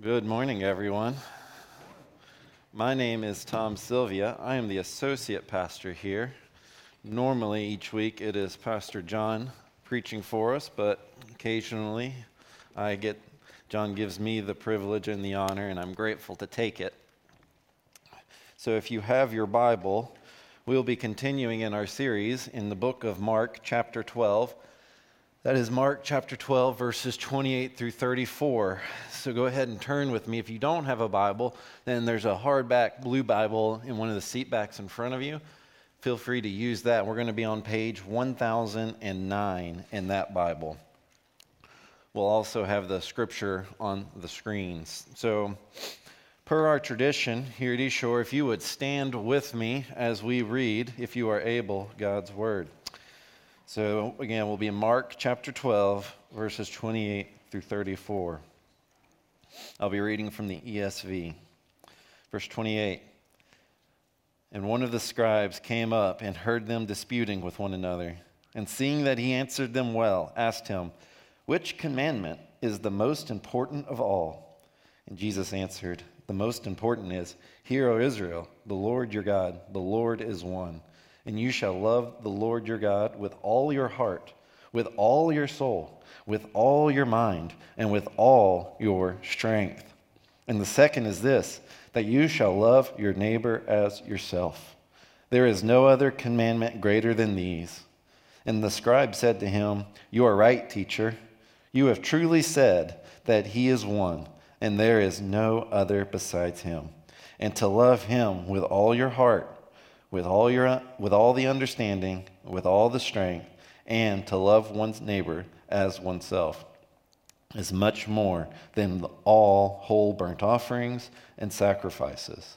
Good morning, everyone. My name is Tom Sylvia. I am the associate pastor here. Normally, each week it is Pastor John preaching for us, but occasionally I get John gives me the privilege and the honor, and I'm grateful to take it. So, if you have your Bible, we'll be continuing in our series in the book of Mark, chapter 12. That is Mark chapter 12, verses 28 through 34. So go ahead and turn with me. If you don't have a Bible, then there's a hardback blue Bible in one of the seat backs in front of you. Feel free to use that. We're going to be on page 1009 in that Bible. We'll also have the scripture on the screens. So, per our tradition here at East Shore, if you would stand with me as we read, if you are able, God's Word. So, again, we'll be in Mark chapter 12, verses 28 through 34. I'll be reading from the ESV. Verse 28 And one of the scribes came up and heard them disputing with one another. And seeing that he answered them well, asked him, Which commandment is the most important of all? And Jesus answered, The most important is, Hear, O Israel, the Lord your God, the Lord is one. And you shall love the Lord your God with all your heart, with all your soul, with all your mind, and with all your strength. And the second is this that you shall love your neighbor as yourself. There is no other commandment greater than these. And the scribe said to him, You are right, teacher. You have truly said that he is one, and there is no other besides him. And to love him with all your heart with all, your, with all the understanding, with all the strength, and to love one's neighbor as oneself is much more than all whole burnt offerings and sacrifices.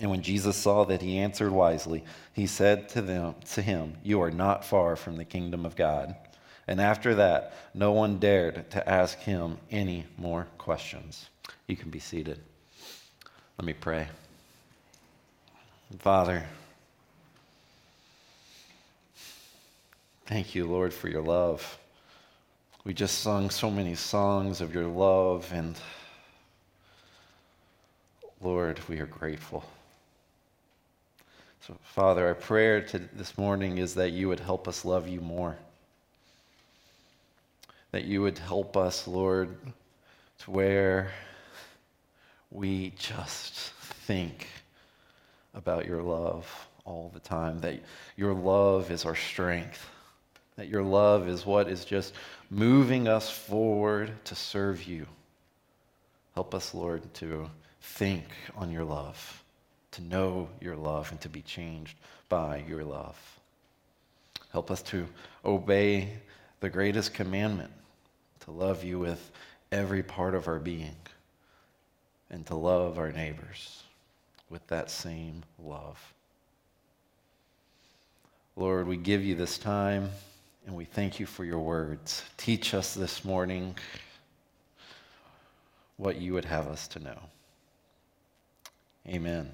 And when Jesus saw that he answered wisely, he said to them to him, "You are not far from the kingdom of God." And after that, no one dared to ask him any more questions. You can be seated. Let me pray. Father, thank you, Lord, for your love. We just sung so many songs of your love, and Lord, we are grateful. So, Father, our prayer to this morning is that you would help us love you more. That you would help us, Lord, to where we just think about your love all the time, that your love is our strength, that your love is what is just moving us forward to serve you. Help us, Lord, to think on your love, to know your love, and to be changed by your love. Help us to obey the greatest commandment, to love you with every part of our being, and to love our neighbors with that same love. Lord, we give you this time and we thank you for your words. Teach us this morning what you would have us to know. Amen.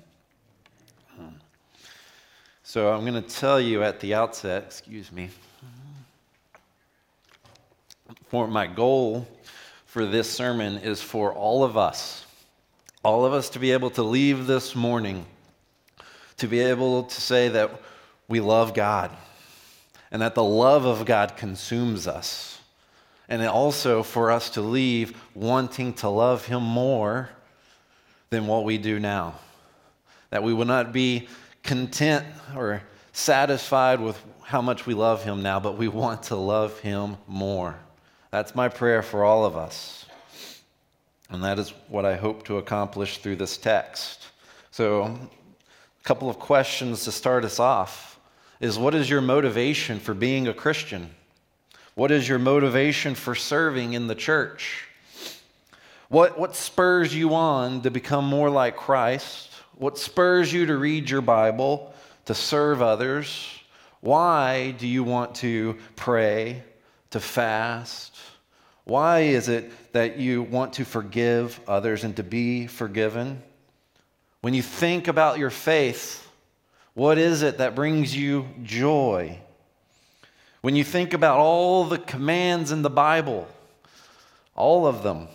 Um, so I'm going to tell you at the outset, excuse me, for my goal for this sermon is for all of us all of us to be able to leave this morning, to be able to say that we love God and that the love of God consumes us. And also for us to leave wanting to love Him more than what we do now. That we will not be content or satisfied with how much we love Him now, but we want to love Him more. That's my prayer for all of us. And that is what I hope to accomplish through this text. So, a couple of questions to start us off is what is your motivation for being a Christian? What is your motivation for serving in the church? What, what spurs you on to become more like Christ? What spurs you to read your Bible, to serve others? Why do you want to pray, to fast, why is it that you want to forgive others and to be forgiven? When you think about your faith, what is it that brings you joy? When you think about all the commands in the Bible, all of them,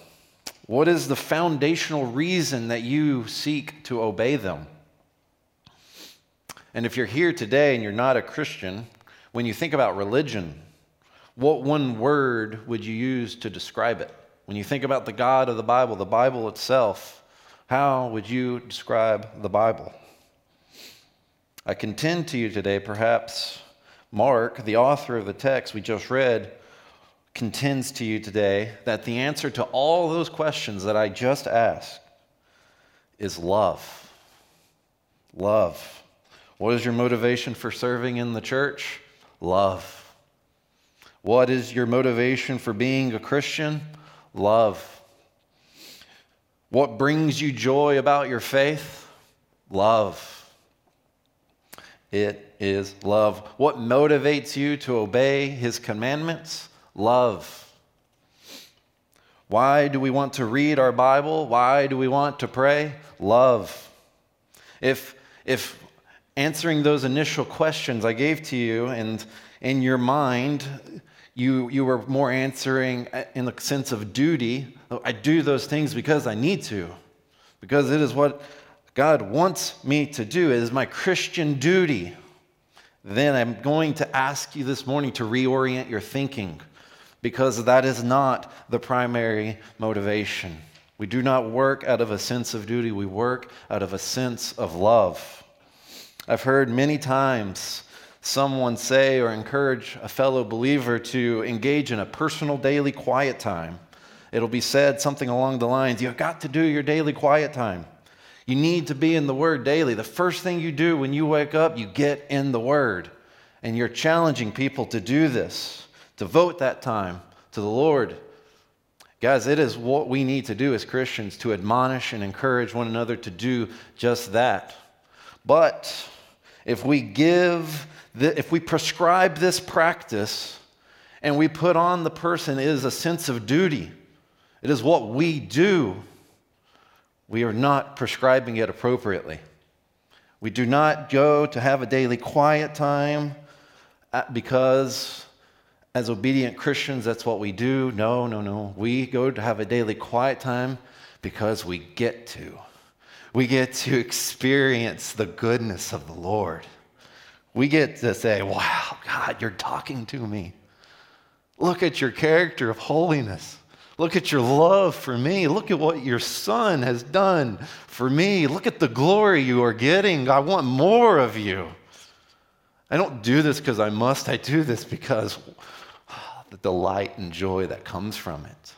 What is the foundational reason that you seek to obey them? And if you're here today and you're not a Christian, when you think about religion, what one word would you use to describe it? When you think about the God of the Bible, the Bible itself, how would you describe the Bible? I contend to you today, perhaps Mark, the author of the text we just read, contends to you today that the answer to all those questions that I just asked is love. Love. What is your motivation for serving in the church? Love. What is your motivation for being a Christian? Love. What brings you joy about your faith? Love. It is love. What motivates you to obey his commandments? Love. Why do we want to read our Bible? Why do we want to pray? Love. If, if answering those initial questions I gave to you and in your mind, you, you were more answering uh, in the sense of duty. Oh, I do those things because I need to, because it is what God wants me to do. It is my Christian duty. Then I'm going to ask you this morning to reorient your thinking because that is not the primary motivation. We do not work out of a sense of duty, we work out of a sense of love. I've heard many times someone say or encourage a fellow believer to engage in a personal daily quiet time. It'll be said something along the lines You've got to do your daily quiet time. You need to be in the Word daily. The first thing you do when you wake up, you get in the Word. And you're challenging people to do this, to vote that time to the Lord. Guys, it is what we need to do as Christians to admonish and encourage one another to do just that. But if we give, the, if we prescribe this practice and we put on the person, it is a sense of duty. It is what we do. We are not prescribing it appropriately. We do not go to have a daily quiet time uh, because, as obedient Christians, that's what we do. No, no, no. We go to have a daily quiet time because we get to we get to experience the goodness of the Lord. We get to say, Wow, God, you're talking to me. Look at your character of holiness. Look at your love for me. Look at what your son has done for me. Look at the glory you are getting. I want more of you. I don't do this because I must, I do this because the delight and joy that comes from it.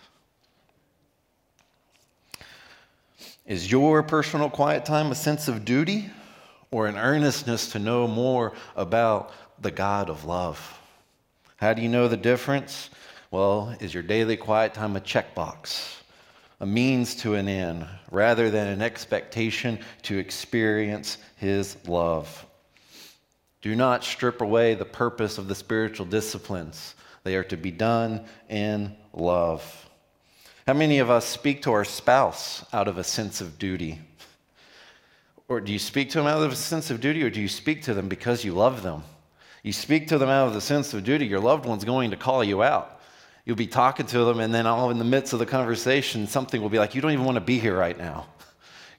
Is your personal quiet time a sense of duty or an earnestness to know more about the God of love? How do you know the difference? Well, is your daily quiet time a checkbox, a means to an end, rather than an expectation to experience His love? Do not strip away the purpose of the spiritual disciplines. They are to be done in love. How many of us speak to our spouse out of a sense of duty? Or do you speak to them out of a sense of duty, or do you speak to them because you love them? You speak to them out of the sense of duty, your loved one's going to call you out. You'll be talking to them, and then all in the midst of the conversation, something will be like, You don't even want to be here right now.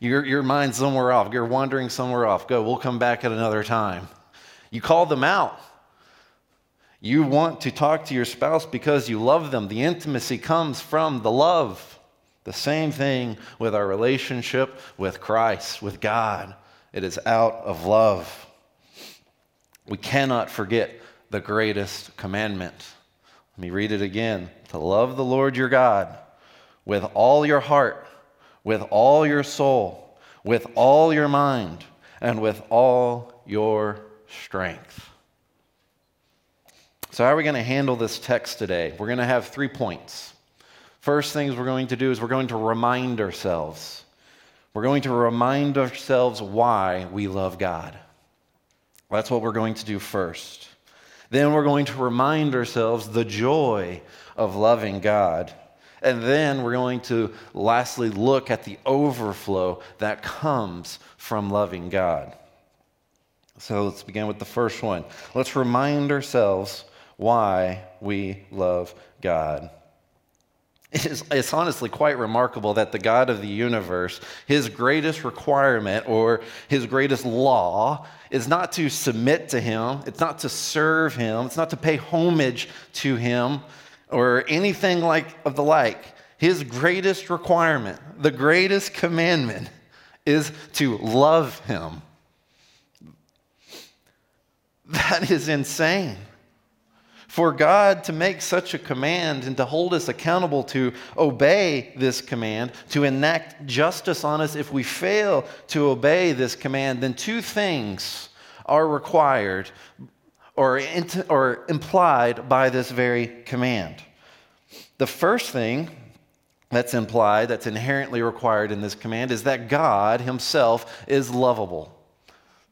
Your, your mind's somewhere off. You're wandering somewhere off. Go, we'll come back at another time. You call them out. You want to talk to your spouse because you love them. The intimacy comes from the love. The same thing with our relationship with Christ, with God. It is out of love. We cannot forget the greatest commandment. Let me read it again to love the Lord your God with all your heart, with all your soul, with all your mind, and with all your strength. So, how are we going to handle this text today? We're going to have three points. First things we're going to do is we're going to remind ourselves. We're going to remind ourselves why we love God. That's what we're going to do first. Then we're going to remind ourselves the joy of loving God. And then we're going to lastly look at the overflow that comes from loving God. So let's begin with the first one. Let's remind ourselves why we love God. It is, it's honestly quite remarkable that the God of the universe, his greatest requirement or his greatest law is not to submit to him, it's not to serve him, it's not to pay homage to him or anything like of the like. His greatest requirement, the greatest commandment is to love him. That is insane. For God to make such a command and to hold us accountable to obey this command, to enact justice on us if we fail to obey this command, then two things are required or, or implied by this very command. The first thing that's implied, that's inherently required in this command, is that God Himself is lovable.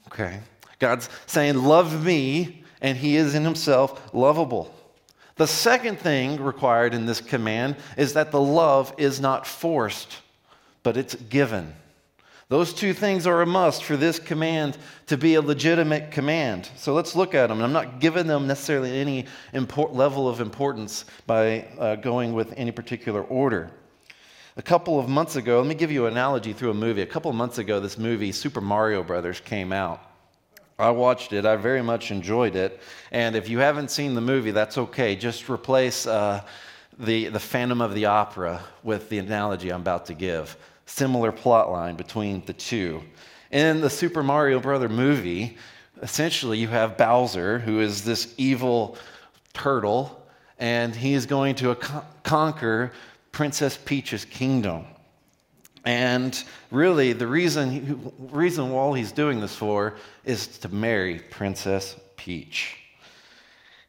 Okay? God's saying, Love me and he is in himself lovable. The second thing required in this command is that the love is not forced, but it's given. Those two things are a must for this command to be a legitimate command. So let's look at them. I'm not giving them necessarily any import, level of importance by uh, going with any particular order. A couple of months ago, let me give you an analogy through a movie. A couple of months ago, this movie, Super Mario Brothers, came out. I watched it. I very much enjoyed it. And if you haven't seen the movie, that's okay. Just replace uh, the, the Phantom of the Opera with the analogy I'm about to give. Similar plot line between the two. In the Super Mario Brother movie, essentially you have Bowser, who is this evil turtle, and he is going to conquer Princess Peach's kingdom. And really, the reason, reason all he's doing this for is to marry Princess Peach.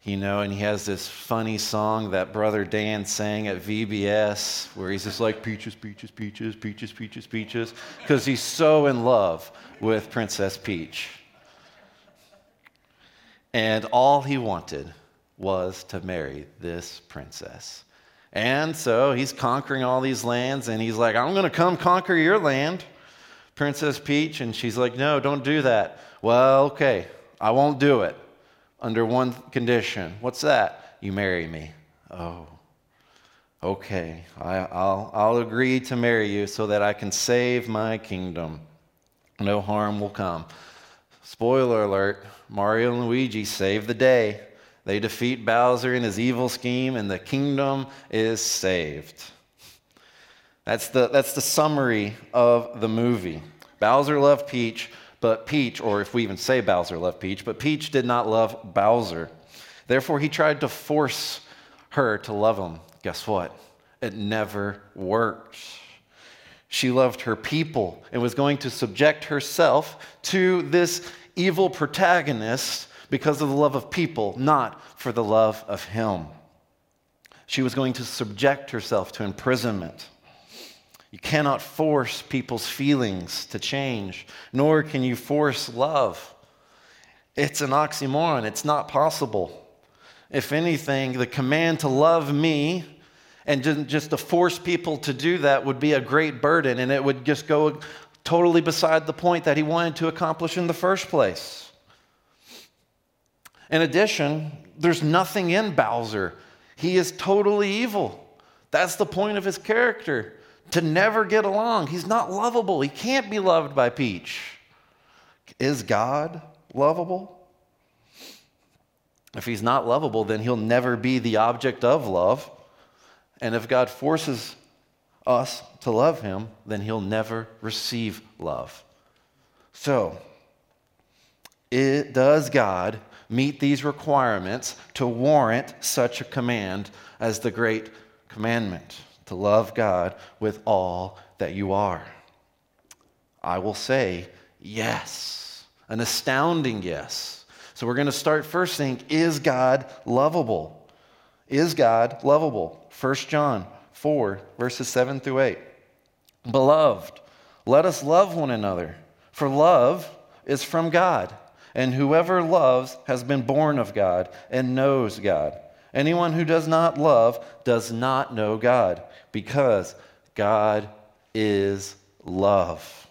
You know, and he has this funny song that brother Dan sang at VBS where he's just like, Peaches, Peaches, Peaches, Peaches, Peaches, Peaches, because he's so in love with Princess Peach. And all he wanted was to marry this princess. And so he's conquering all these lands, and he's like, I'm going to come conquer your land, Princess Peach. And she's like, No, don't do that. Well, okay, I won't do it under one condition. What's that? You marry me. Oh, okay. I, will I'll agree to marry you so that I can save my kingdom. No harm will come. Spoiler alert Mario and Luigi save the day. They defeat Bowser in his evil scheme, and the kingdom is saved. That's the, that's the summary of the movie. Bowser loved Peach, but Peach, or if we even say Bowser loved Peach, but Peach did not love Bowser. Therefore, he tried to force her to love him. Guess what? It never worked. She loved her people and was going to subject herself to this evil protagonist because of the love of people, not for the love of Him. She was going to subject herself to imprisonment. You cannot force people's feelings to change, nor can you force love. It's an oxymoron, it's not possible. If anything, the command to love me and just to force people to do that would be a great burden, and it would just go totally beside the point that he wanted to accomplish in the first place. In addition, there's nothing in Bowser. He is totally evil. That's the point of his character to never get along. He's not lovable. He can't be loved by Peach. Is God lovable? If he's not lovable, then he'll never be the object of love. And if God forces us to love him, then he'll never receive love. So, it, does God meet these requirements to warrant such a command as the great commandment to love God with all that you are? I will say yes, an astounding yes. So we're going to start first saying, Is God lovable? Is God lovable? 1 John 4, verses 7 through 8. Beloved, let us love one another, for love is from God. And whoever loves has been born of God and knows God. Anyone who does not love does not know God, because God is love.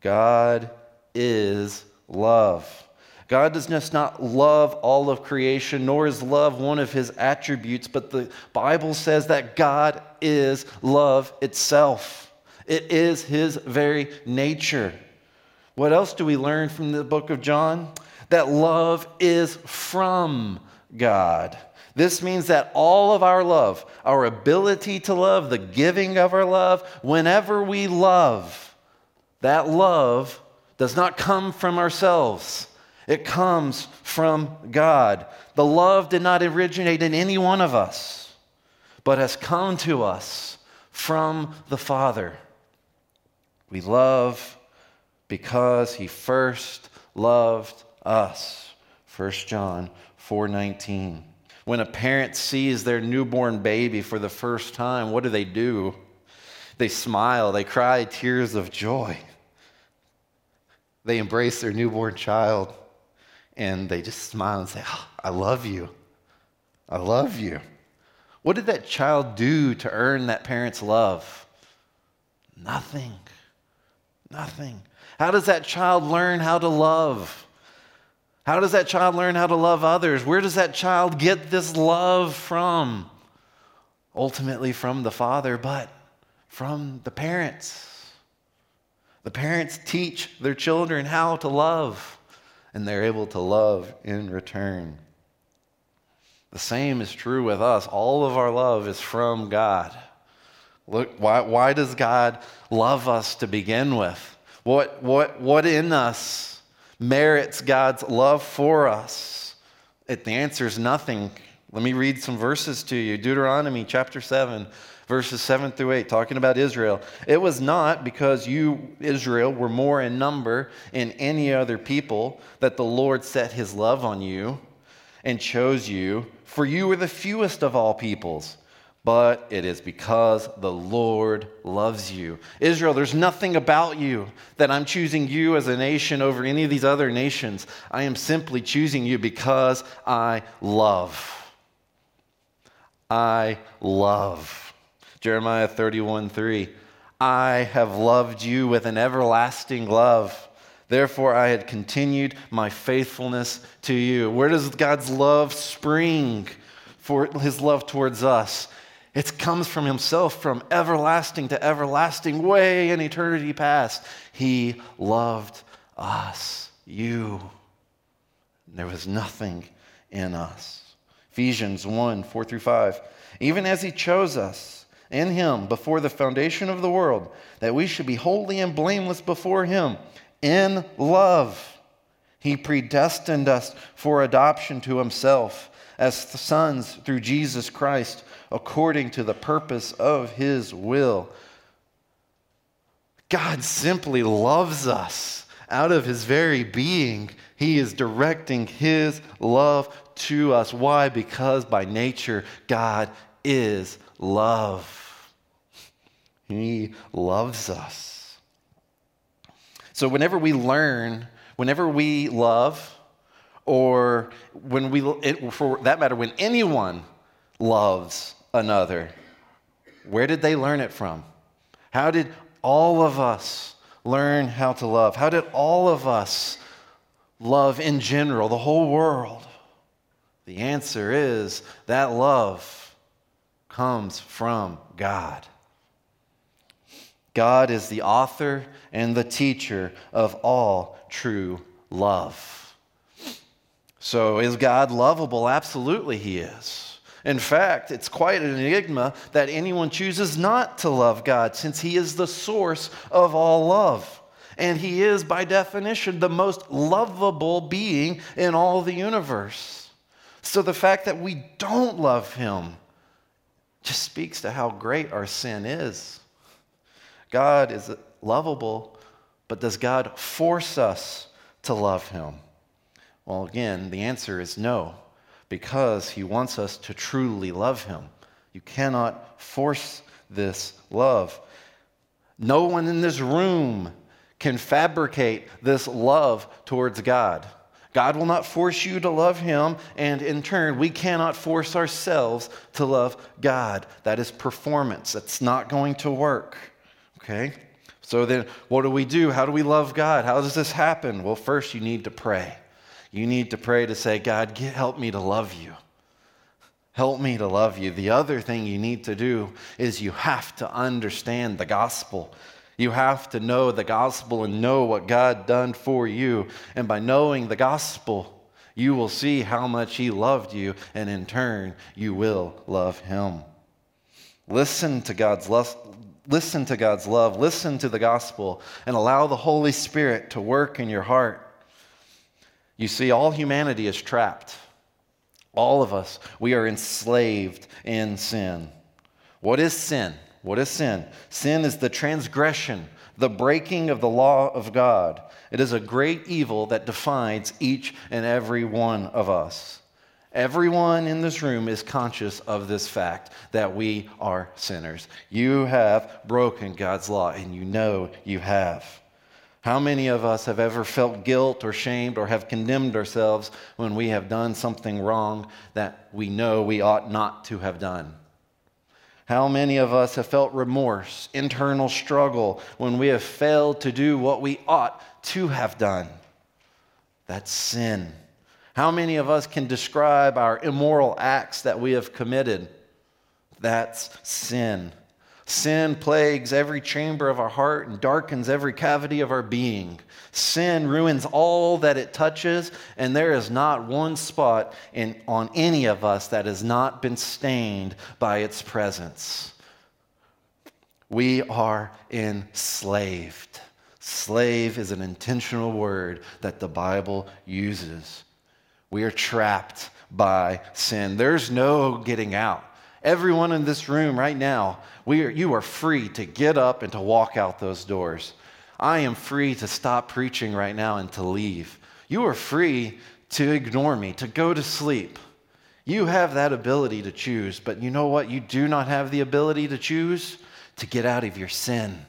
God is love. God does just not love all of creation, nor is love one of his attributes, but the Bible says that God is love itself. It is his very nature. What else do we learn from the book of John? That love is from God. This means that all of our love, our ability to love, the giving of our love, whenever we love, that love does not come from ourselves. It comes from God. The love did not originate in any one of us, but has come to us from the Father. We love because he first loved us. 1 John 4:19. When a parent sees their newborn baby for the first time, what do they do? They smile, they cry tears of joy. They embrace their newborn child and they just smile and say, oh, I love you. I love you. What did that child do to earn that parent's love? Nothing. Nothing. How does that child learn how to love? How does that child learn how to love others? Where does that child get this love from? Ultimately, from the father, but from the parents. The parents teach their children how to love and they're able to love in return. The same is true with us. All of our love is from God. Look, why, why does God love us to begin with? What, what, what in us merits God's love for us? It, the answer is nothing. Let me read some verses to you Deuteronomy chapter 7, verses 7 through 8, talking about Israel. It was not because you, Israel, were more in number in any other people that the Lord set his love on you and chose you, for you were the fewest of all peoples. But it is because the Lord loves you. Israel, there's nothing about you that I'm choosing you as a nation over any of these other nations. I am simply choosing you because I love. I love. Jeremiah 31 3. I have loved you with an everlasting love. Therefore, I had continued my faithfulness to you. Where does God's love spring for his love towards us? It comes from himself, from everlasting to everlasting, way in eternity past. He loved us, you. There was nothing in us. Ephesians 1 4 through 5. Even as he chose us in him before the foundation of the world, that we should be holy and blameless before him in love. He predestined us for adoption to himself as sons through Jesus Christ, according to the purpose of his will. God simply loves us out of his very being. He is directing his love to us. Why? Because by nature, God is love. He loves us. So, whenever we learn, whenever we love, or when we, for that matter, when anyone loves another, where did they learn it from? How did all of us learn how to love? How did all of us love in general, the whole world? The answer is that love comes from God. God is the author and the teacher of all true love. So, is God lovable? Absolutely, He is. In fact, it's quite an enigma that anyone chooses not to love God since He is the source of all love. And He is, by definition, the most lovable being in all the universe. So, the fact that we don't love Him just speaks to how great our sin is. God is lovable, but does God force us to love him? Well, again, the answer is no, because he wants us to truly love him. You cannot force this love. No one in this room can fabricate this love towards God. God will not force you to love Him, and in turn, we cannot force ourselves to love God. That is performance. That's not going to work. Okay? So then, what do we do? How do we love God? How does this happen? Well, first, you need to pray. You need to pray to say, God, get, help me to love you. Help me to love you. The other thing you need to do is you have to understand the gospel. You have to know the gospel and know what God done for you. And by knowing the gospel, you will see how much he loved you, and in turn, you will love him. Listen to God's love. Listen to God's love, listen to the gospel, and allow the Holy Spirit to work in your heart. You see, all humanity is trapped. All of us, we are enslaved in sin. What is sin? What is sin? Sin is the transgression, the breaking of the law of God. It is a great evil that defines each and every one of us. Everyone in this room is conscious of this fact that we are sinners. You have broken God's law, and you know you have. How many of us have ever felt guilt or shamed or have condemned ourselves when we have done something wrong that we know we ought not to have done? How many of us have felt remorse, internal struggle when we have failed to do what we ought to have done? That's sin. How many of us can describe our immoral acts that we have committed? That's sin. Sin plagues every chamber of our heart and darkens every cavity of our being. Sin ruins all that it touches, and there is not one spot in, on any of us that has not been stained by its presence. We are enslaved. Slave is an intentional word that the Bible uses. We are trapped by sin. There's no getting out. Everyone in this room right now, we are, you are free to get up and to walk out those doors. I am free to stop preaching right now and to leave. You are free to ignore me, to go to sleep. You have that ability to choose, but you know what? You do not have the ability to choose to get out of your sin.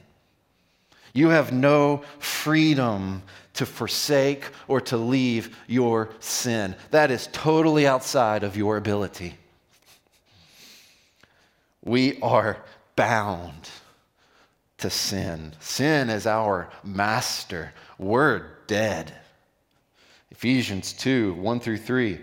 You have no freedom to forsake or to leave your sin. That is totally outside of your ability. We are bound to sin. Sin is our master. We're dead. Ephesians 2 1 through 3.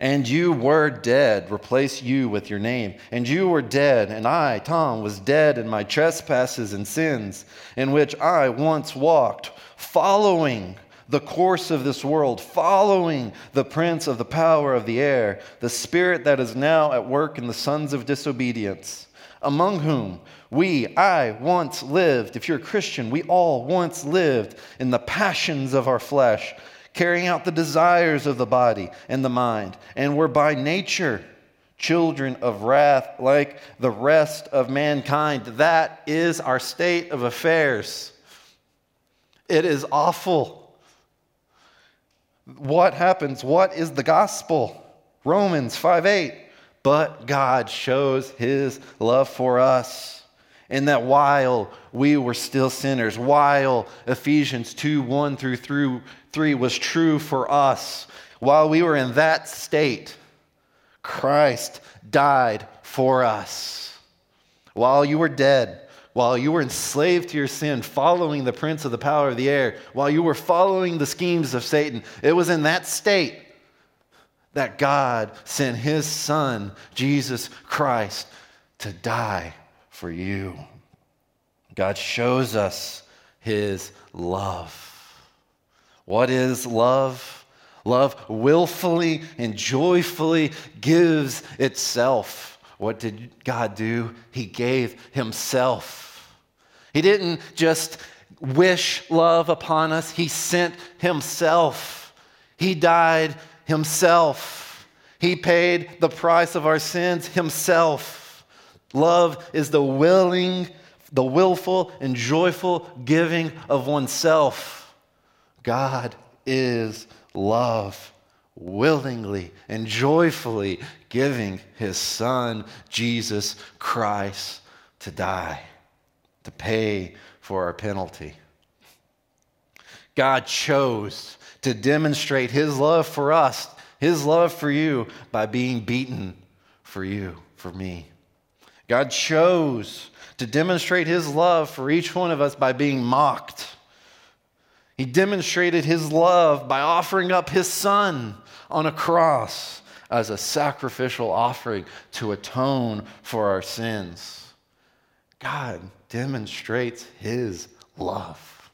And you were dead, replace you with your name. And you were dead, and I, Tom, was dead in my trespasses and sins, in which I once walked following the course of this world, following the prince of the power of the air, the spirit that is now at work in the sons of disobedience, among whom we, I, once lived. If you're a Christian, we all once lived in the passions of our flesh, carrying out the desires of the body and the mind, and were by nature children of wrath like the rest of mankind. That is our state of affairs. It is awful. What happens? What is the gospel? Romans 5 8. But God shows his love for us in that while we were still sinners, while Ephesians 2 1 through 3 was true for us, while we were in that state, Christ died for us. While you were dead, while you were enslaved to your sin, following the prince of the power of the air, while you were following the schemes of Satan, it was in that state that God sent his son, Jesus Christ, to die for you. God shows us his love. What is love? Love willfully and joyfully gives itself. What did God do? He gave himself. He didn't just wish love upon us, He sent Himself. He died Himself. He paid the price of our sins Himself. Love is the willing, the willful, and joyful giving of oneself. God is love, willingly and joyfully giving His Son, Jesus Christ, to die to pay for our penalty. God chose to demonstrate his love for us, his love for you, by being beaten for you, for me. God chose to demonstrate his love for each one of us by being mocked. He demonstrated his love by offering up his son on a cross as a sacrificial offering to atone for our sins. God demonstrates his love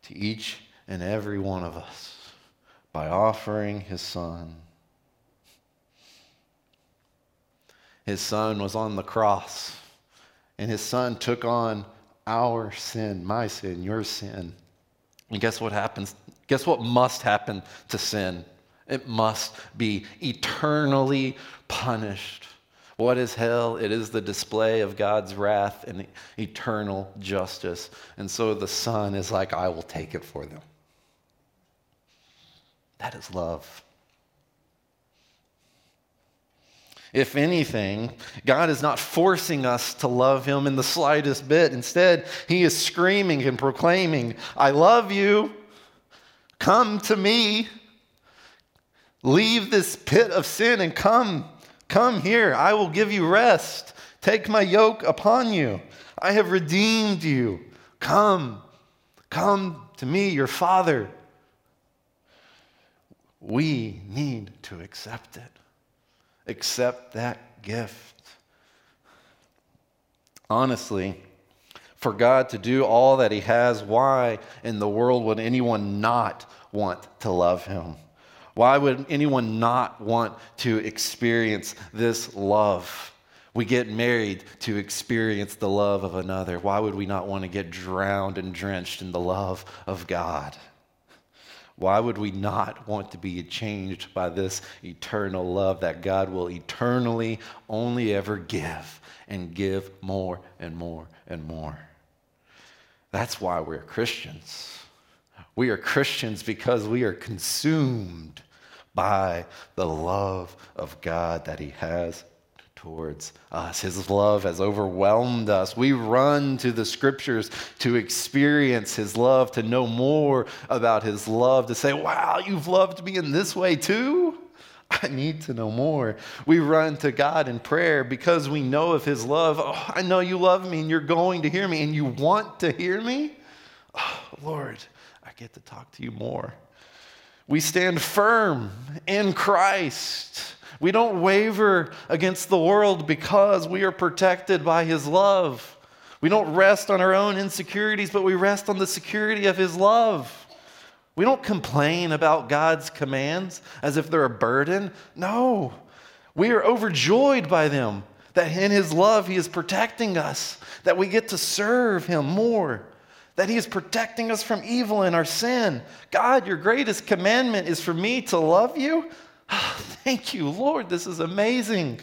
to each and every one of us by offering his son. His son was on the cross, and his son took on our sin, my sin, your sin. And guess what happens? Guess what must happen to sin? It must be eternally punished. What is hell? It is the display of God's wrath and eternal justice. And so the Son is like, I will take it for them. That is love. If anything, God is not forcing us to love Him in the slightest bit. Instead, He is screaming and proclaiming, I love you. Come to me. Leave this pit of sin and come. Come here. I will give you rest. Take my yoke upon you. I have redeemed you. Come. Come to me, your Father. We need to accept it accept that gift. Honestly, for God to do all that He has, why in the world would anyone not want to love Him? Why would anyone not want to experience this love? We get married to experience the love of another. Why would we not want to get drowned and drenched in the love of God? Why would we not want to be changed by this eternal love that God will eternally only ever give and give more and more and more? That's why we're Christians. We are Christians because we are consumed by the love of God that He has towards us. His love has overwhelmed us. We run to the scriptures to experience His love, to know more about His love, to say, Wow, you've loved me in this way too? I need to know more. We run to God in prayer because we know of His love. Oh, I know you love me and you're going to hear me and you want to hear me. Oh, Lord, get to talk to you more. We stand firm in Christ we don't waver against the world because we are protected by His love. We don't rest on our own insecurities, but we rest on the security of His love. We don't complain about God's commands as if they're a burden. No, we are overjoyed by them that in His love He is protecting us, that we get to serve Him more, that He is protecting us from evil and our sin. God, your greatest commandment is for me to love you. Oh, thank you, Lord. This is amazing.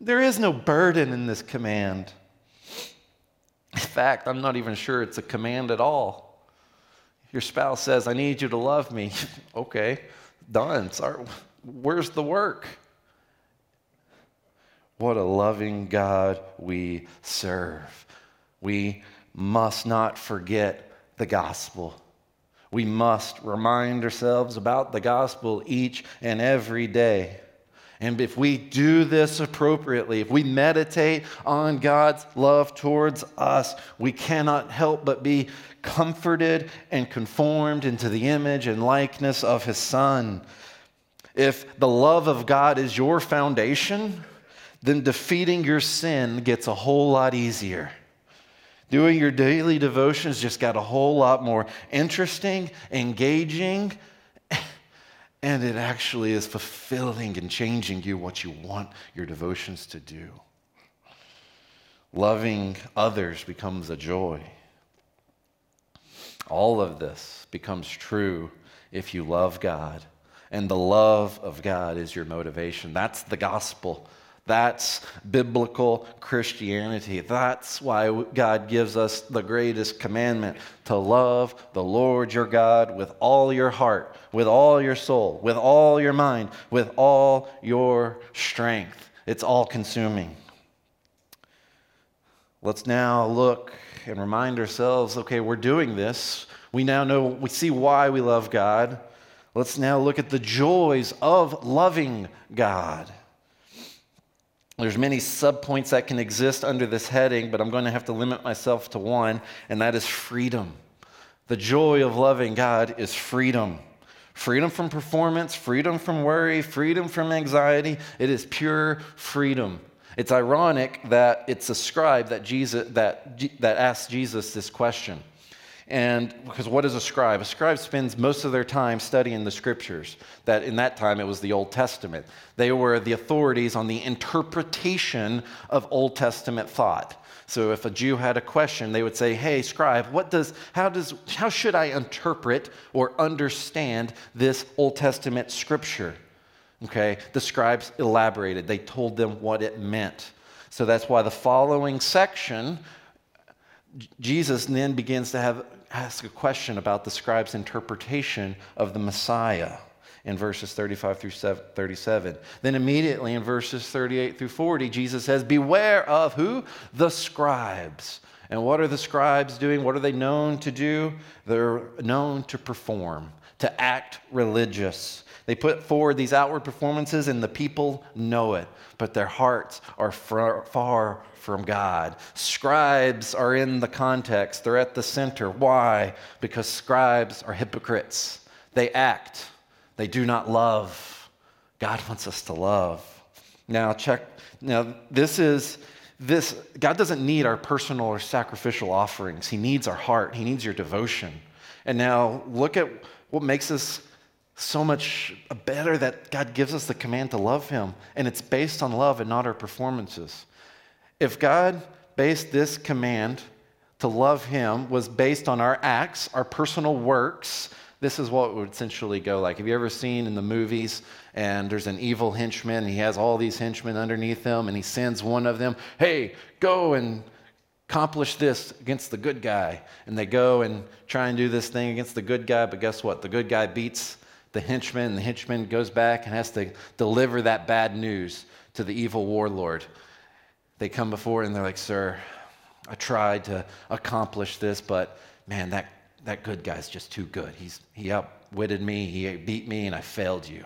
There is no burden in this command. In fact, I'm not even sure it's a command at all. Your spouse says, I need you to love me. okay, done. Sorry. Where's the work? What a loving God we serve. We must not forget the gospel. We must remind ourselves about the gospel each and every day. And if we do this appropriately, if we meditate on God's love towards us, we cannot help but be comforted and conformed into the image and likeness of His Son. If the love of God is your foundation, then defeating your sin gets a whole lot easier. Doing your daily devotions just got a whole lot more interesting, engaging, and it actually is fulfilling and changing you what you want your devotions to do. Loving others becomes a joy. All of this becomes true if you love God, and the love of God is your motivation. That's the gospel that's biblical Christianity. That's why God gives us the greatest commandment to love the Lord your God with all your heart, with all your soul, with all your mind, with all your strength. It's all consuming. Let's now look and remind ourselves okay, we're doing this. We now know, we see why we love God. Let's now look at the joys of loving God. There's many subpoints that can exist under this heading, but I'm going to have to limit myself to one, and that is freedom. The joy of loving God is freedom. Freedom from performance, freedom from worry, freedom from anxiety. It is pure freedom. It's ironic that it's a scribe that, Jesus, that, that asked Jesus this question. And because what is a scribe? A scribe spends most of their time studying the scriptures. That in that time it was the Old Testament. They were the authorities on the interpretation of Old Testament thought. So if a Jew had a question, they would say, "Hey, scribe, what does how does how should I interpret or understand this Old Testament scripture?" Okay? The scribes elaborated. They told them what it meant. So that's why the following section Jesus then begins to have ask a question about the scribe's interpretation of the Messiah in verses 35 through 37. Then immediately in verses 38 through 40, Jesus says, Beware of who? The scribes. And what are the scribes doing? What are they known to do? They're known to perform, to act religious. They put forward these outward performances, and the people know it, but their hearts are far, far from God. Scribes are in the context, they're at the center. Why? Because scribes are hypocrites. They act, they do not love. God wants us to love. Now, check. Now, this is this God doesn't need our personal or sacrificial offerings. He needs our heart. He needs your devotion. And now look at what makes us so much better that God gives us the command to love him and it's based on love and not our performances. If God based this command to love Him was based on our acts, our personal works, this is what would essentially go like. Have you ever seen in the movies and there's an evil henchman and he has all these henchmen underneath him and he sends one of them, hey, go and accomplish this against the good guy. And they go and try and do this thing against the good guy, but guess what? The good guy beats the henchman and the henchman goes back and has to deliver that bad news to the evil warlord they come before and they're like, Sir, I tried to accomplish this, but man, that, that good guy's just too good. He's, he outwitted me, he beat me, and I failed you.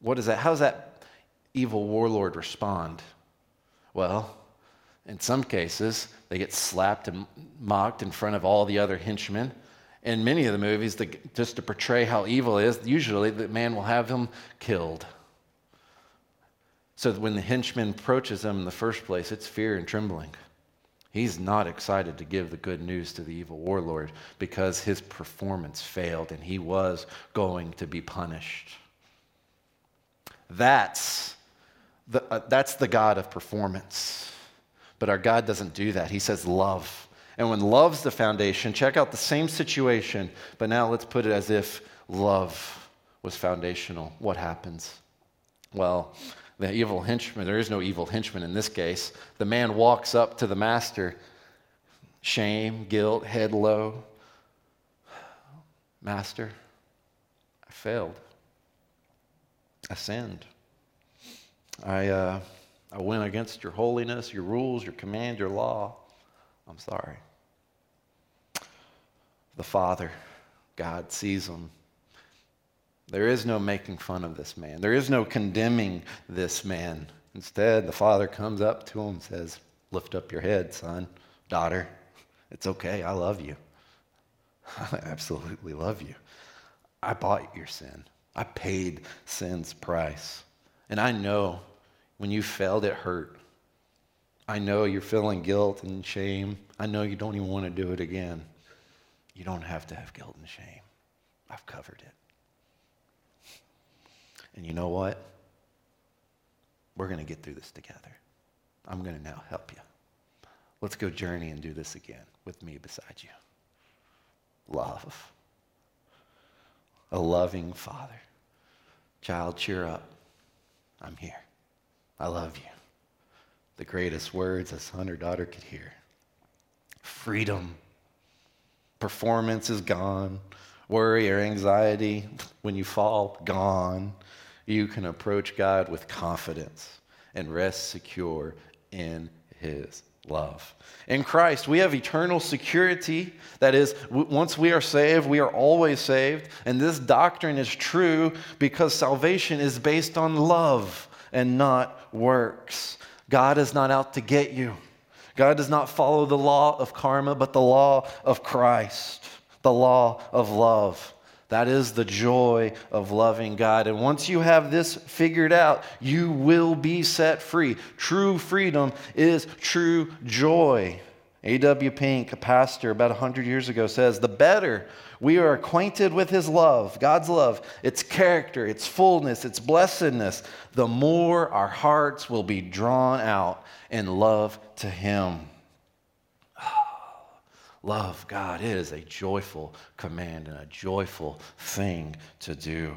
What is that? How does that evil warlord respond? Well, in some cases, they get slapped and mocked in front of all the other henchmen. In many of the movies, the, just to portray how evil is, usually the man will have him killed. So when the henchman approaches him in the first place, it's fear and trembling. He's not excited to give the good news to the evil warlord because his performance failed and he was going to be punished. That's the, uh, that's the God of performance. But our God doesn't do that. He says love. And when love's the foundation, check out the same situation, but now let's put it as if love was foundational. What happens? Well, the evil henchman, there is no evil henchman in this case. The man walks up to the master, shame, guilt, head low. Master, I failed. I sinned. I, uh, I went against your holiness, your rules, your command, your law. I'm sorry. The Father, God, sees him there is no making fun of this man. There is no condemning this man. Instead, the father comes up to him and says, Lift up your head, son, daughter. It's okay. I love you. I absolutely love you. I bought your sin. I paid sin's price. And I know when you failed, it hurt. I know you're feeling guilt and shame. I know you don't even want to do it again. You don't have to have guilt and shame. I've covered it. And you know what? We're going to get through this together. I'm going to now help you. Let's go journey and do this again with me beside you. Love. A loving father. Child, cheer up. I'm here. I love you. The greatest words a son or daughter could hear. Freedom. Performance is gone. Worry or anxiety when you fall, gone you can approach God with confidence and rest secure in His love. In Christ, we have eternal security. That is, once we are saved, we are always saved. And this doctrine is true because salvation is based on love and not works. God is not out to get you. God does not follow the law of karma, but the law of Christ. the law of love. That is the joy of loving God. And once you have this figured out, you will be set free. True freedom is true joy. A.W. Pink, a pastor about 100 years ago, says The better we are acquainted with his love, God's love, its character, its fullness, its blessedness, the more our hearts will be drawn out in love to him. Love God is a joyful command and a joyful thing to do.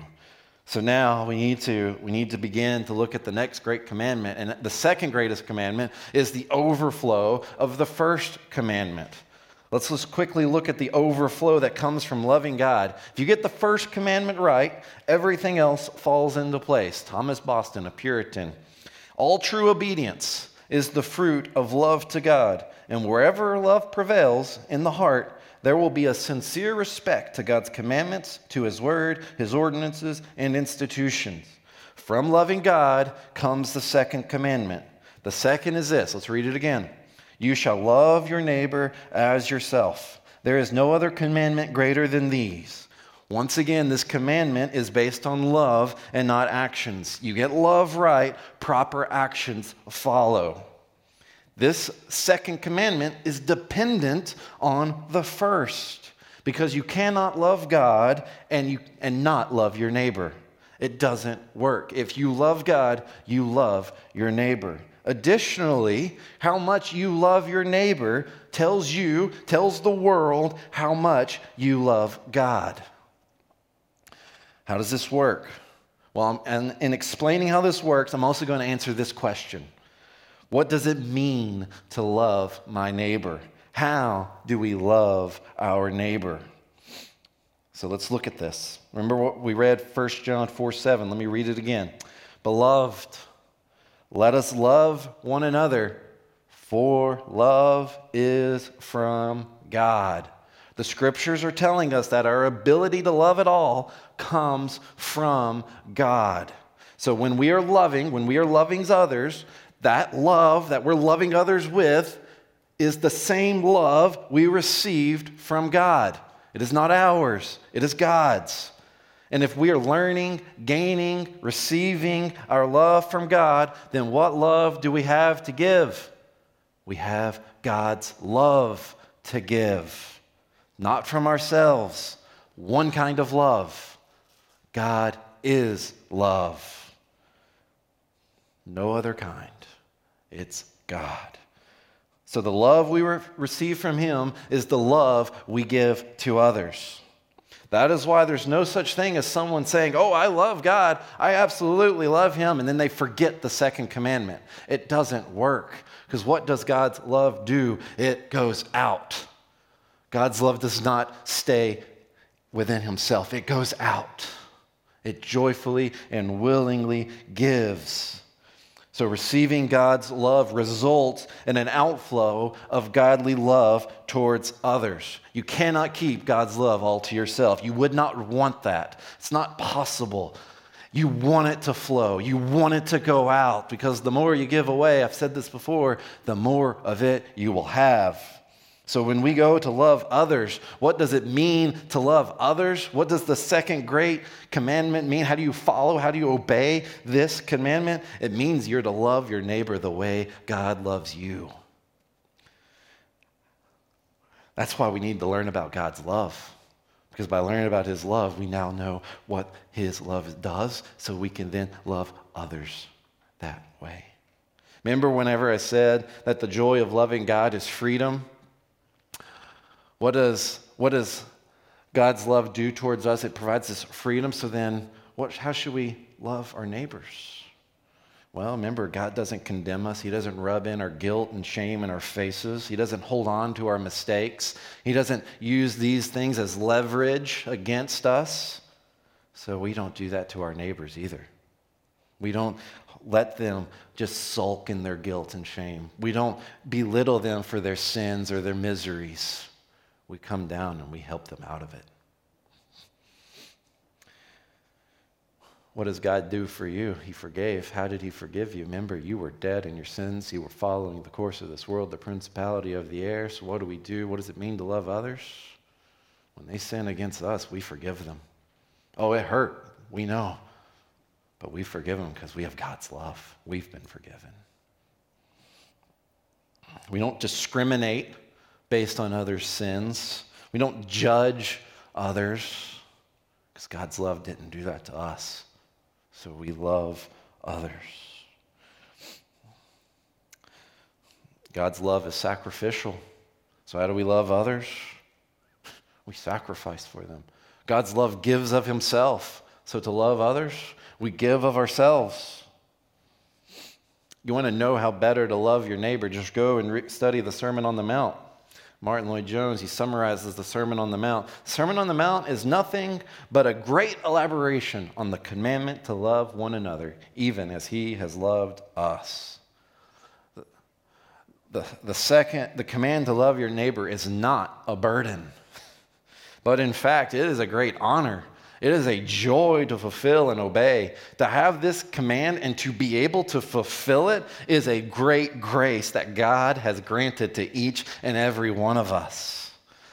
So now we need to we need to begin to look at the next great commandment and the second greatest commandment is the overflow of the first commandment. Let's just quickly look at the overflow that comes from loving God. If you get the first commandment right, everything else falls into place. Thomas Boston, a Puritan. All true obedience is the fruit of love to God. And wherever love prevails in the heart, there will be a sincere respect to God's commandments, to His word, His ordinances, and institutions. From loving God comes the second commandment. The second is this let's read it again. You shall love your neighbor as yourself. There is no other commandment greater than these. Once again, this commandment is based on love and not actions. You get love right, proper actions follow. This second commandment is dependent on the first because you cannot love God and, you, and not love your neighbor. It doesn't work. If you love God, you love your neighbor. Additionally, how much you love your neighbor tells you, tells the world how much you love God. How does this work? Well, and in explaining how this works, I'm also going to answer this question what does it mean to love my neighbor? How do we love our neighbor? So let's look at this. Remember what we read 1 John 4 7. Let me read it again. Beloved, let us love one another, for love is from God. The scriptures are telling us that our ability to love at all comes from God. So when we are loving, when we are loving others, that love that we're loving others with is the same love we received from God. It is not ours, it is God's. And if we are learning, gaining, receiving our love from God, then what love do we have to give? We have God's love to give, not from ourselves. One kind of love. God is love. No other kind. It's God. So the love we receive from Him is the love we give to others. That is why there's no such thing as someone saying, Oh, I love God. I absolutely love Him. And then they forget the second commandment. It doesn't work. Because what does God's love do? It goes out. God's love does not stay within Himself, it goes out. It joyfully and willingly gives. So, receiving God's love results in an outflow of godly love towards others. You cannot keep God's love all to yourself. You would not want that. It's not possible. You want it to flow. You want it to go out because the more you give away, I've said this before, the more of it you will have. So when we go to love others, what does it mean to love others? What does the second great commandment mean? How do you follow? How do you obey this commandment? It means you're to love your neighbor the way God loves you. That's why we need to learn about God's love. Because by learning about his love, we now know what his love does, so we can then love others that way. Remember whenever I said that the joy of loving God is freedom? What does, what does God's love do towards us? It provides us freedom. So then, what, how should we love our neighbors? Well, remember, God doesn't condemn us. He doesn't rub in our guilt and shame in our faces. He doesn't hold on to our mistakes. He doesn't use these things as leverage against us. So we don't do that to our neighbors either. We don't let them just sulk in their guilt and shame. We don't belittle them for their sins or their miseries we come down and we help them out of it. What does God do for you? He forgave. How did He forgive you? Remember, you were dead in your sins. You were following the course of this world, the principality of the air. So, what do we do? What does it mean to love others? When they sin against us, we forgive them. Oh, it hurt. We know. But we forgive them because we have God's love. We've been forgiven. We don't discriminate based on others' sins. We don't judge others because God's love didn't do that to us. So we love others. God's love is sacrificial. So, how do we love others? We sacrifice for them. God's love gives of Himself. So, to love others, we give of ourselves. You want to know how better to love your neighbor? Just go and re- study the Sermon on the Mount. Martyn Lloyd-Jones, he summarizes the Sermon on the Mount. Sermon on the Mount is nothing but a great elaboration on the commandment to love one another, even as he has loved us. The, the second, the command to love your neighbor is not a burden, but in fact, it is a great honor it is a joy to fulfill and obey. To have this command and to be able to fulfill it is a great grace that God has granted to each and every one of us.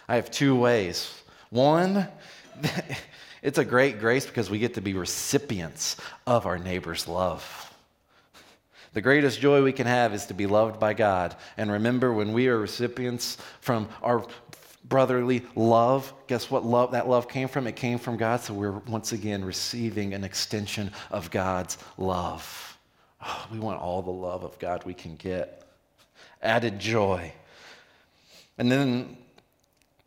I have two ways. One, it's a great grace because we get to be recipients of our neighbor's love. The greatest joy we can have is to be loved by God. And remember, when we are recipients from our brotherly love. Guess what love that love came from? It came from God. So we're once again receiving an extension of God's love. Oh, we want all the love of God we can get. Added joy. And then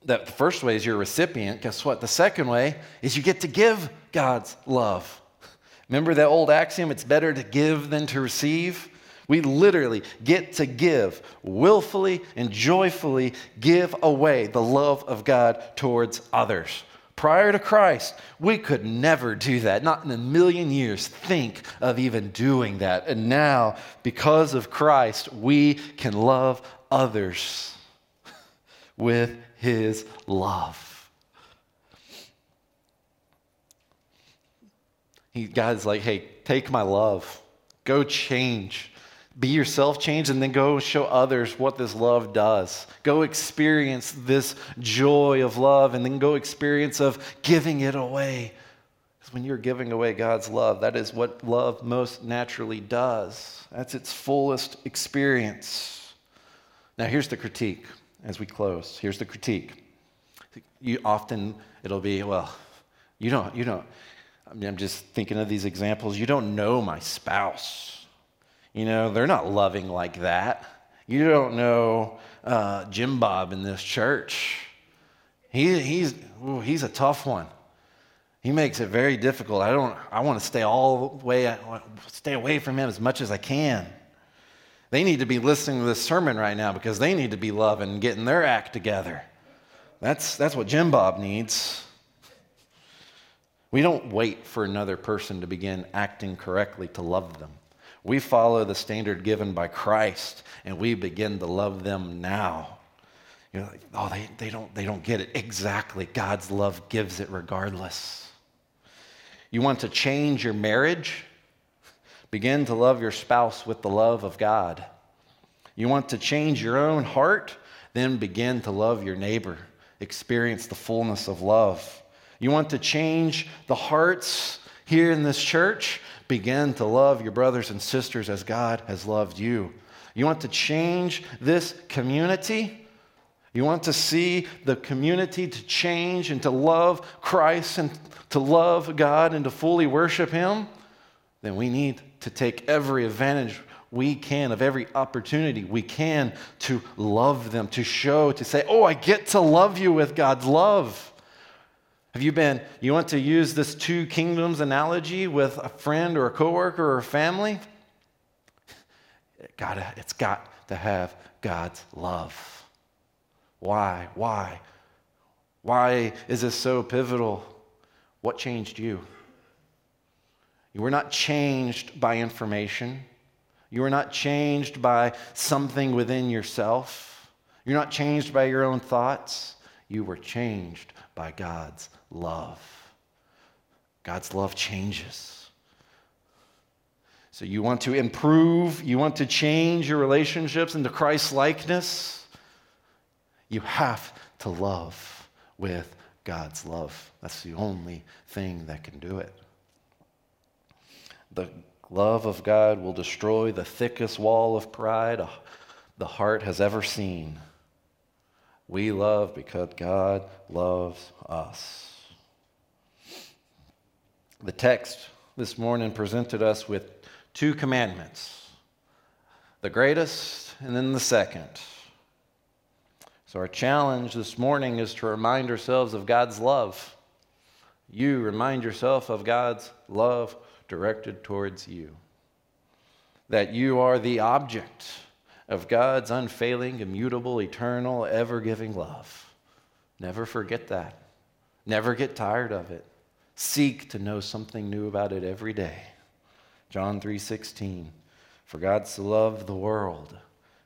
that the first way is you're a recipient. Guess what? The second way is you get to give God's love. Remember that old axiom, it's better to give than to receive? We literally get to give, willfully and joyfully give away the love of God towards others. Prior to Christ, we could never do that, not in a million years think of even doing that. And now, because of Christ, we can love others with his love. He, God's like, hey, take my love, go change be yourself change and then go show others what this love does. Go experience this joy of love and then go experience of giving it away. Because when you're giving away god's love that is what love most naturally does. That's its fullest experience. Now here's the critique as we close. Here's the critique. You often it'll be well you don't you don't I mean, i'm just thinking of these examples. You don't know my spouse you know, they're not loving like that. You don't know uh, Jim Bob in this church. He, he's, ooh, he's a tough one. He makes it very difficult. I don't. I want to stay all way, stay away from him as much as I can. They need to be listening to this sermon right now because they need to be loving and getting their act together. That's, that's what Jim Bob needs. We don't wait for another person to begin acting correctly to love them. We follow the standard given by Christ and we begin to love them now. You're like, oh, they, they, don't, they don't get it. Exactly. God's love gives it regardless. You want to change your marriage? Begin to love your spouse with the love of God. You want to change your own heart? Then begin to love your neighbor. Experience the fullness of love. You want to change the hearts here in this church? Begin to love your brothers and sisters as God has loved you. You want to change this community? You want to see the community to change and to love Christ and to love God and to fully worship Him? Then we need to take every advantage we can of every opportunity we can to love them, to show, to say, Oh, I get to love you with God's love. Have you been, you want to use this two kingdoms analogy with a friend or a coworker or a family? It gotta, it's got to have God's love. Why? Why? Why is this so pivotal? What changed you? You were not changed by information. You were not changed by something within yourself. You're not changed by your own thoughts. You were changed by God's love. God's love changes. So, you want to improve, you want to change your relationships into Christ likeness, you have to love with God's love. That's the only thing that can do it. The love of God will destroy the thickest wall of pride the heart has ever seen. We love because God loves us. The text this morning presented us with two commandments the greatest and then the second. So, our challenge this morning is to remind ourselves of God's love. You remind yourself of God's love directed towards you. That you are the object of God's unfailing, immutable, eternal, ever giving love. Never forget that. Never get tired of it. Seek to know something new about it every day. John 3:16 For God so loved the world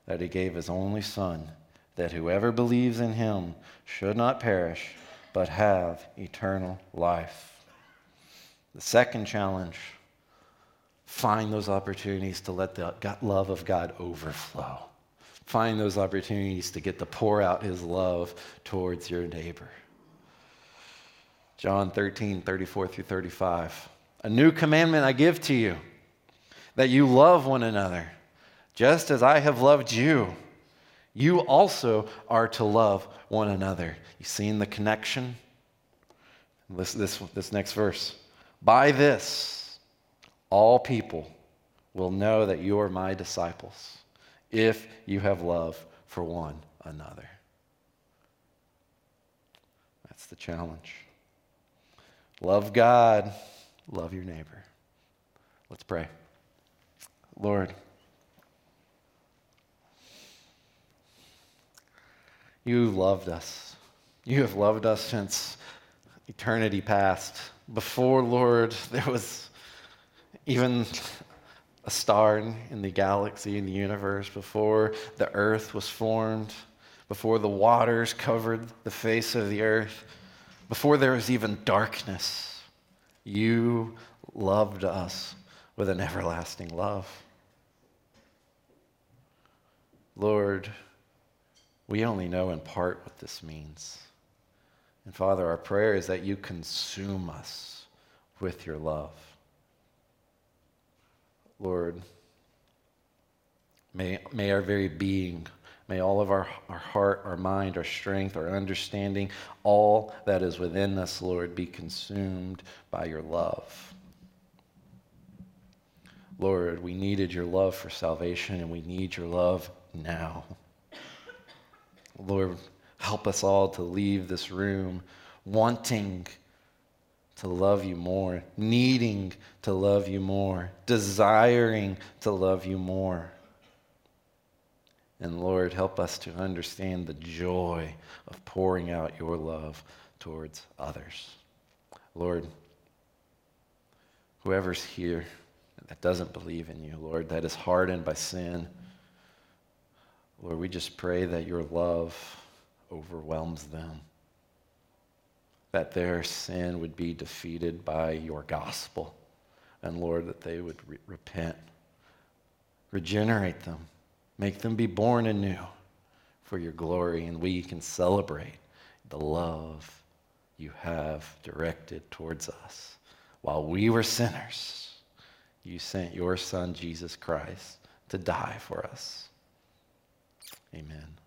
that he gave his only son that whoever believes in him should not perish but have eternal life. The second challenge find those opportunities to let the love of God overflow. Find those opportunities to get to pour out his love towards your neighbor. John 13, 34 through 35. A new commandment I give to you that you love one another, just as I have loved you. You also are to love one another. You seen the connection? This, this, this next verse. By this, all people will know that you are my disciples if you have love for one another. That's the challenge. Love God, love your neighbor. Let's pray. Lord, you loved us. You have loved us since eternity past. Before, Lord, there was even a star in the galaxy, in the universe, before the earth was formed, before the waters covered the face of the earth, before there was even darkness, you loved us with an everlasting love. Lord, we only know in part what this means. And Father, our prayer is that you consume us with your love. Lord. May, may our very being, may all of our, our heart, our mind, our strength, our understanding, all that is within us, Lord, be consumed by your love. Lord, we needed your love for salvation, and we need your love now. Lord, help us all to leave this room wanting to love you more, needing to love you more, desiring to love you more. And Lord, help us to understand the joy of pouring out your love towards others. Lord, whoever's here that doesn't believe in you, Lord, that is hardened by sin, Lord, we just pray that your love overwhelms them that their sin would be defeated by your gospel. And Lord, that they would re- repent, regenerate them, make them be born anew for your glory, and we can celebrate the love you have directed towards us. While we were sinners, you sent your Son, Jesus Christ, to die for us. Amen.